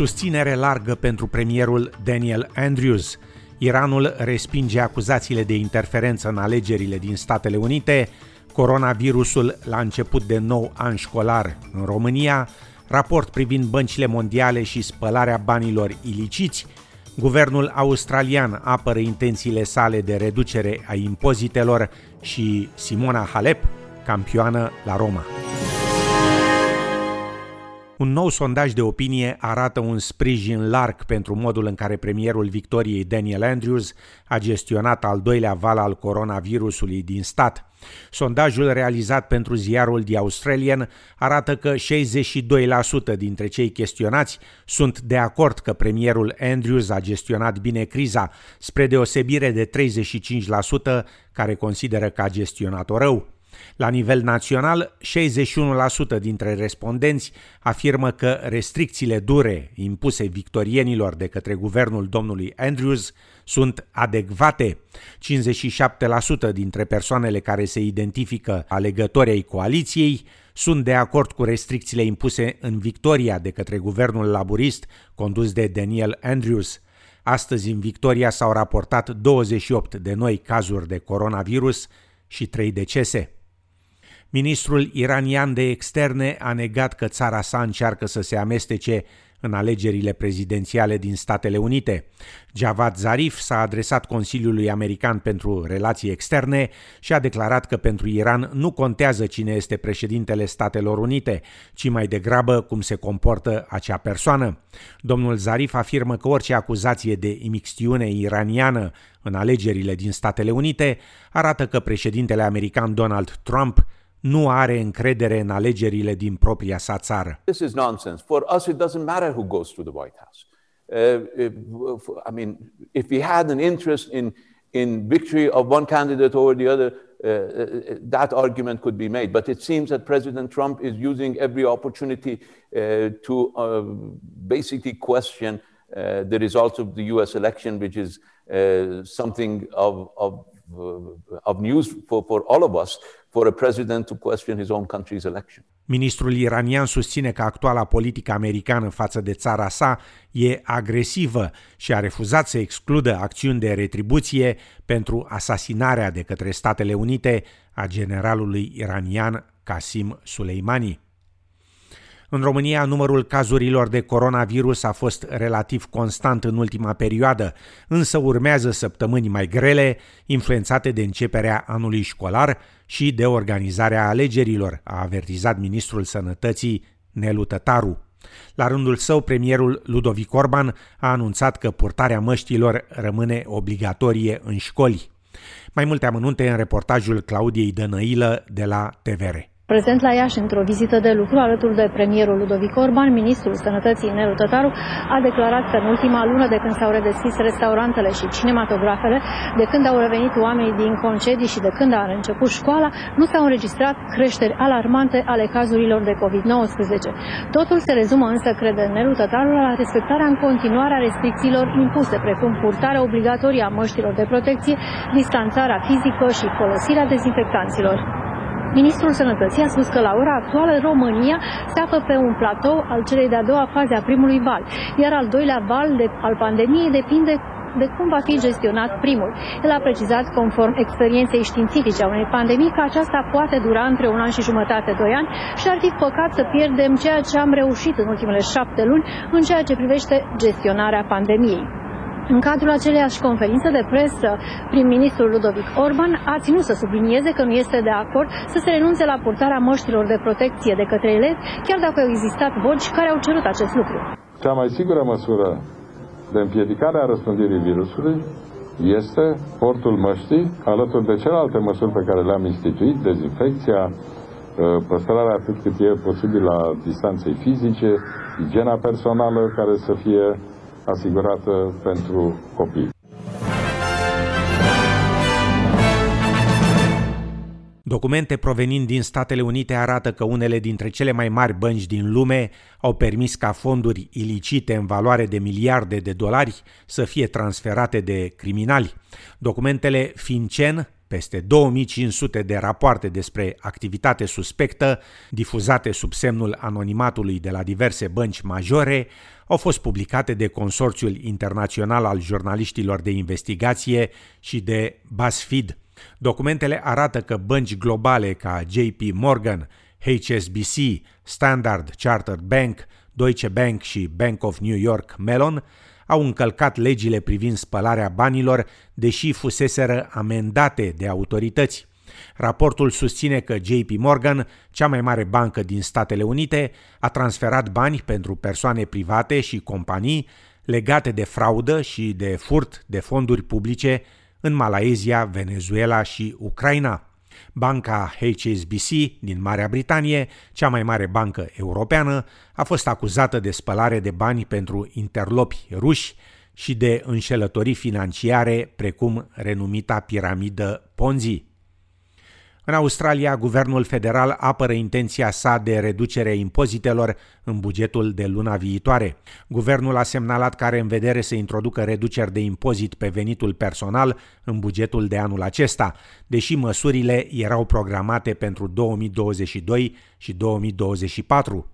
Susținere largă pentru premierul Daniel Andrews. Iranul respinge acuzațiile de interferență în alegerile din Statele Unite. Coronavirusul la început de nou an școlar în România. Raport privind băncile mondiale și spălarea banilor iliciți. Guvernul australian apără intențiile sale de reducere a impozitelor și Simona Halep, campioană la Roma. Un nou sondaj de opinie arată un sprijin larg pentru modul în care premierul Victoriei Daniel Andrews a gestionat al doilea val al coronavirusului din stat. Sondajul realizat pentru ziarul The Australian arată că 62% dintre cei chestionați sunt de acord că premierul Andrews a gestionat bine criza, spre deosebire de 35% care consideră că a gestionat-o rău. La nivel național, 61% dintre respondenți afirmă că restricțiile dure impuse victorienilor de către guvernul domnului Andrews sunt adecvate. 57% dintre persoanele care se identifică alegători ai coaliției sunt de acord cu restricțiile impuse în Victoria de către guvernul laburist condus de Daniel Andrews. Astăzi în Victoria s-au raportat 28 de noi cazuri de coronavirus și 3 decese. Ministrul iranian de externe a negat că țara sa încearcă să se amestece în alegerile prezidențiale din Statele Unite. Javad Zarif s-a adresat Consiliului American pentru Relații Externe și a declarat că pentru Iran nu contează cine este președintele Statelor Unite, ci mai degrabă cum se comportă acea persoană. Domnul Zarif afirmă că orice acuzație de imixtiune iraniană în alegerile din Statele Unite arată că președintele american Donald Trump nu are încredere în alegerile din propria sa țară. This is nonsense. For us it doesn't matter who goes to the White House. Uh, if, I mean, if we had an interest in in victory of one candidate over the other, uh, uh, that argument could be made. But it seems that President Trump is using every opportunity uh, to uh, basically question uh, the results of the US election, which is uh, something of, of, of news for, for all of us for a president to question his own country's election. Ministrul iranian susține că actuala politică americană față de țara sa e agresivă și a refuzat să excludă acțiuni de retribuție pentru asasinarea de către Statele Unite a generalului iranian Qasim Soleimani. În România, numărul cazurilor de coronavirus a fost relativ constant în ultima perioadă, însă urmează săptămâni mai grele, influențate de începerea anului școlar și de organizarea alegerilor, a avertizat ministrul Sănătății Nelu Tătaru. La rândul său, premierul Ludovic Orban a anunțat că purtarea măștilor rămâne obligatorie în școli. Mai multe amănunte în reportajul Claudiei Dănăilă de la TVR. Prezent la Iași într-o vizită de lucru alături de premierul Ludovic Orban, ministrul Sănătății Nelu Tătaru a declarat că în ultima lună de când s-au redeschis restaurantele și cinematografele, de când au revenit oamenii din concedii și de când a început școala, nu s-au înregistrat creșteri alarmante ale cazurilor de COVID-19. Totul se rezumă însă, crede Nelu Tătaru, la respectarea în continuare a restricțiilor impuse, precum purtarea obligatorie a măștilor de protecție, distanțarea fizică și folosirea dezinfectanților. Ministrul Sănătății a spus că la ora actuală România se află pe un platou al celei de-a doua faze a primului val, iar al doilea val de, al pandemiei depinde de cum va fi gestionat primul. El a precizat, conform experienței științifice a unei pandemii, că aceasta poate dura între un an și jumătate, doi ani și ar fi păcat să pierdem ceea ce am reușit în ultimele șapte luni în ceea ce privește gestionarea pandemiei. În cadrul aceleiași conferințe de presă, prim-ministrul Ludovic Orban a ținut să sublinieze că nu este de acord să se renunțe la purtarea măștilor de protecție de către elevi, chiar dacă au existat voci care au cerut acest lucru. Cea mai sigură măsură de împiedicare a răspândirii virusului este portul măștii, alături de celelalte măsuri pe care le-am instituit, dezinfecția, ă, păstrarea atât cât e posibil a distanței fizice, igiena personală care să fie asigurată pentru copii. Documente provenind din Statele Unite arată că unele dintre cele mai mari bănci din lume au permis ca fonduri ilicite în valoare de miliarde de dolari să fie transferate de criminali. Documentele FinCEN, peste 2500 de rapoarte despre activitate suspectă difuzate sub semnul anonimatului de la diverse bănci majore au fost publicate de Consorțiul Internațional al Jurnaliștilor de Investigație și de BuzzFeed. Documentele arată că bănci globale ca JP Morgan, HSBC, Standard Chartered Bank, Deutsche Bank și Bank of New York Mellon au încălcat legile privind spălarea banilor, deși fuseseră amendate de autorități. Raportul susține că JP Morgan, cea mai mare bancă din Statele Unite, a transferat bani pentru persoane private și companii legate de fraudă și de furt de fonduri publice în Malaezia, Venezuela și Ucraina. Banca HSBC din Marea Britanie, cea mai mare bancă europeană, a fost acuzată de spălare de bani pentru interlopi ruși și de înșelătorii financiare, precum renumita piramidă Ponzi. În Australia, guvernul federal apără intenția sa de reducere a impozitelor în bugetul de luna viitoare. Guvernul a semnalat că are în vedere să introducă reduceri de impozit pe venitul personal în bugetul de anul acesta, deși măsurile erau programate pentru 2022 și 2024.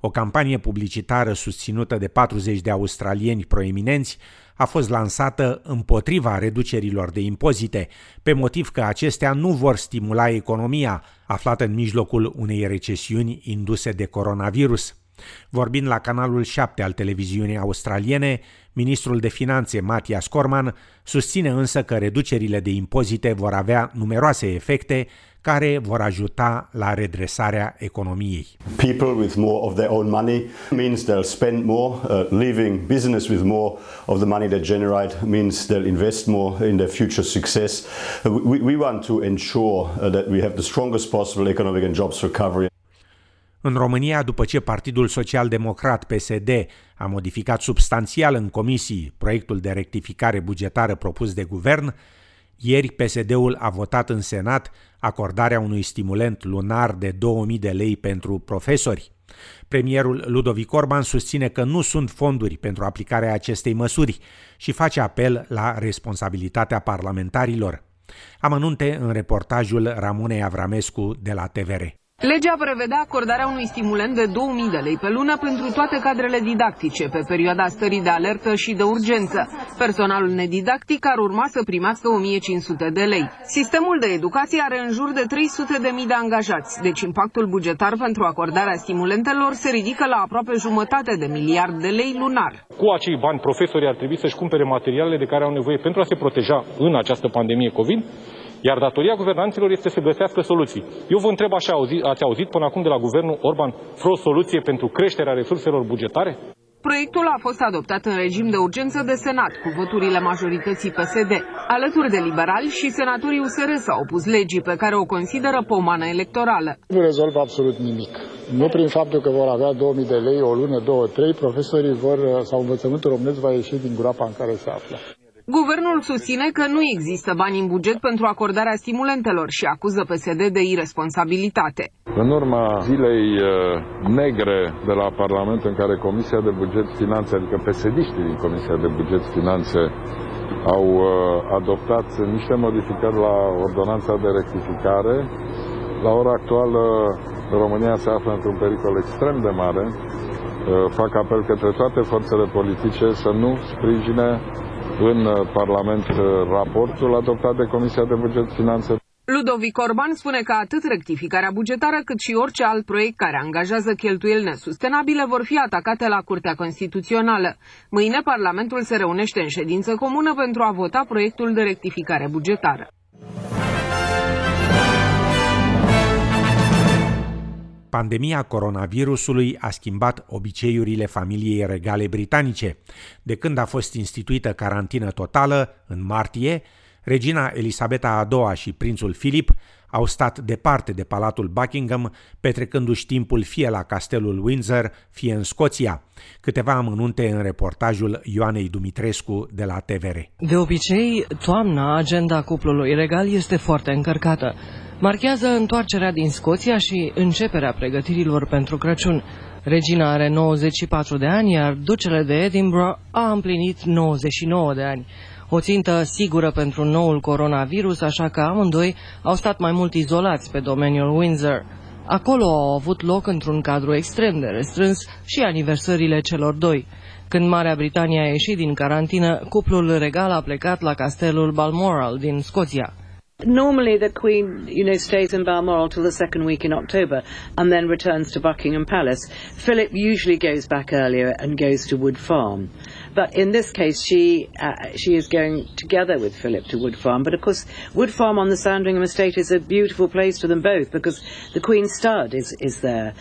O campanie publicitară susținută de 40 de australieni proeminenți a fost lansată împotriva reducerilor de impozite, pe motiv că acestea nu vor stimula economia, aflată în mijlocul unei recesiuni induse de coronavirus. Vorbind la canalul 7 al televiziunii australiene, ministrul de finanțe Matias Corman susține însă că reducerile de impozite vor avea numeroase efecte care vor ajuta la redresarea economiei. People with more of their own money means they'll spend more, uh, leaving business with more of the money they generate means they'll invest more in their future success. Uh, we, we want to ensure uh, that we have the strongest possible economic and jobs recovery. În România, după ce Partidul Social Democrat PSD a modificat substanțial în comisii proiectul de rectificare bugetară propus de guvern, ieri PSD-ul a votat în Senat acordarea unui stimulent lunar de 2000 de lei pentru profesori. Premierul Ludovic Orban susține că nu sunt fonduri pentru aplicarea acestei măsuri și face apel la responsabilitatea parlamentarilor. Amănunte în reportajul Ramonei Avramescu de la TVR. Legea prevedea acordarea unui stimulent de 2000 de lei pe lună pentru toate cadrele didactice pe perioada stării de alertă și de urgență. Personalul nedidactic ar urma să primească 1500 de lei. Sistemul de educație are în jur de 300 de mii de angajați, deci impactul bugetar pentru acordarea stimulentelor se ridică la aproape jumătate de miliard de lei lunar. Cu acei bani, profesorii ar trebui să-și cumpere materialele de care au nevoie pentru a se proteja în această pandemie COVID iar datoria guvernanților este să găsească soluții. Eu vă întreb așa, ați auzit până acum de la guvernul Orban vreo soluție pentru creșterea resurselor bugetare? Proiectul a fost adoptat în regim de urgență de Senat, cu voturile majorității PSD. Alături de liberali și senatorii USR s-au opus legii pe care o consideră pomană electorală. Nu rezolvă absolut nimic. Nu prin faptul că vor avea 2000 de lei, o lună, două, trei, profesorii vor, sau învățământul românesc va ieși din groapa în care se află. Guvernul susține că nu există bani în buget pentru acordarea stimulentelor și acuză PSD de irresponsabilitate. În urma zilei uh, negre de la Parlament în care Comisia de Buget Finanțe, adică psd din Comisia de Buget Finanțe, au uh, adoptat niște modificări la ordonanța de rectificare, la ora actuală România se află într-un pericol extrem de mare. Uh, fac apel către toate forțele politice să nu sprijine în uh, Parlament uh, raportul adoptat de Comisia de Buget Finanțe. Ludovic Orban spune că atât rectificarea bugetară cât și orice alt proiect care angajează cheltuieli nesustenabile vor fi atacate la Curtea Constituțională. Mâine Parlamentul se reunește în ședință comună pentru a vota proiectul de rectificare bugetară. Pandemia coronavirusului a schimbat obiceiurile familiei regale britanice. De când a fost instituită carantină totală, în martie, regina Elisabeta a II și prințul Philip au stat departe de Palatul Buckingham, petrecându-și timpul fie la castelul Windsor, fie în Scoția. Câteva amănunte în reportajul Ioanei Dumitrescu de la TVR. De obicei, toamna, agenda cuplului regal este foarte încărcată marchează întoarcerea din Scoția și începerea pregătirilor pentru Crăciun. Regina are 94 de ani, iar ducele de Edinburgh a împlinit 99 de ani. o țintă sigură pentru noul coronavirus, așa că amândoi au stat mai mult izolați pe domeniul Windsor. Acolo au avut loc într-un cadru extrem de restrâns și aniversările celor doi. Când Marea Britanie a ieșit din carantină, cuplul regal a plecat la castelul Balmoral din Scoția. Normally, the Queen, you know, stays in Balmoral till the second week in October and then returns to Buckingham Palace. Philip usually goes back earlier and goes to Wood Farm. But in this case, she uh, she is going together with Philip to Wood Farm. But of course, Wood Farm on the Sandringham estate is a beautiful place for them both because the Queen's stud is, is there.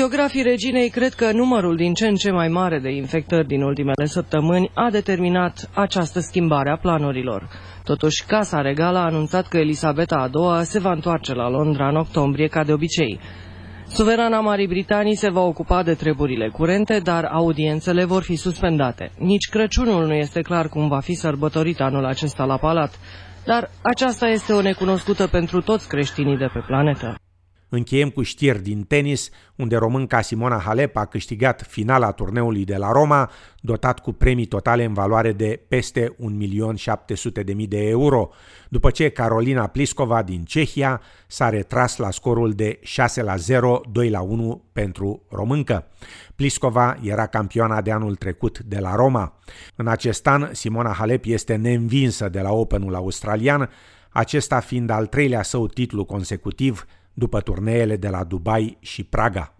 Biografii reginei cred că numărul din ce în ce mai mare de infectări din ultimele săptămâni a determinat această schimbare a planurilor. Totuși, Casa Regală a anunțat că Elisabeta a II se va întoarce la Londra în octombrie, ca de obicei. Suverana Marii Britanii se va ocupa de treburile curente, dar audiențele vor fi suspendate. Nici Crăciunul nu este clar cum va fi sărbătorit anul acesta la palat, dar aceasta este o necunoscută pentru toți creștinii de pe planetă. Încheiem cu știri din tenis, unde românca Simona Halep a câștigat finala turneului de la Roma, dotat cu premii totale în valoare de peste 1.700.000 de euro, după ce Carolina Pliskova din Cehia s-a retras la scorul de 6 la 0, 2 la 1 pentru româncă. Pliskova era campioana de anul trecut de la Roma. În acest an, Simona Halep este neînvinsă de la Openul australian, acesta fiind al treilea său titlu consecutiv după turneele de la Dubai și Praga.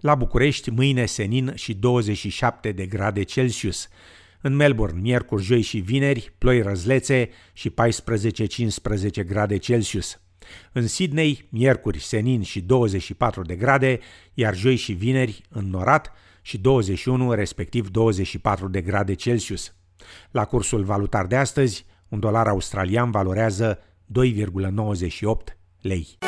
La București, mâine senin și 27 de grade Celsius. În Melbourne, miercuri, joi și vineri, ploi răzlețe și 14-15 grade Celsius. În Sydney, miercuri, senin și 24 de grade, iar joi și vineri, înnorat și 21, respectiv 24 de grade Celsius. La cursul valutar de astăzi, un dolar australian valorează 2,98 lei.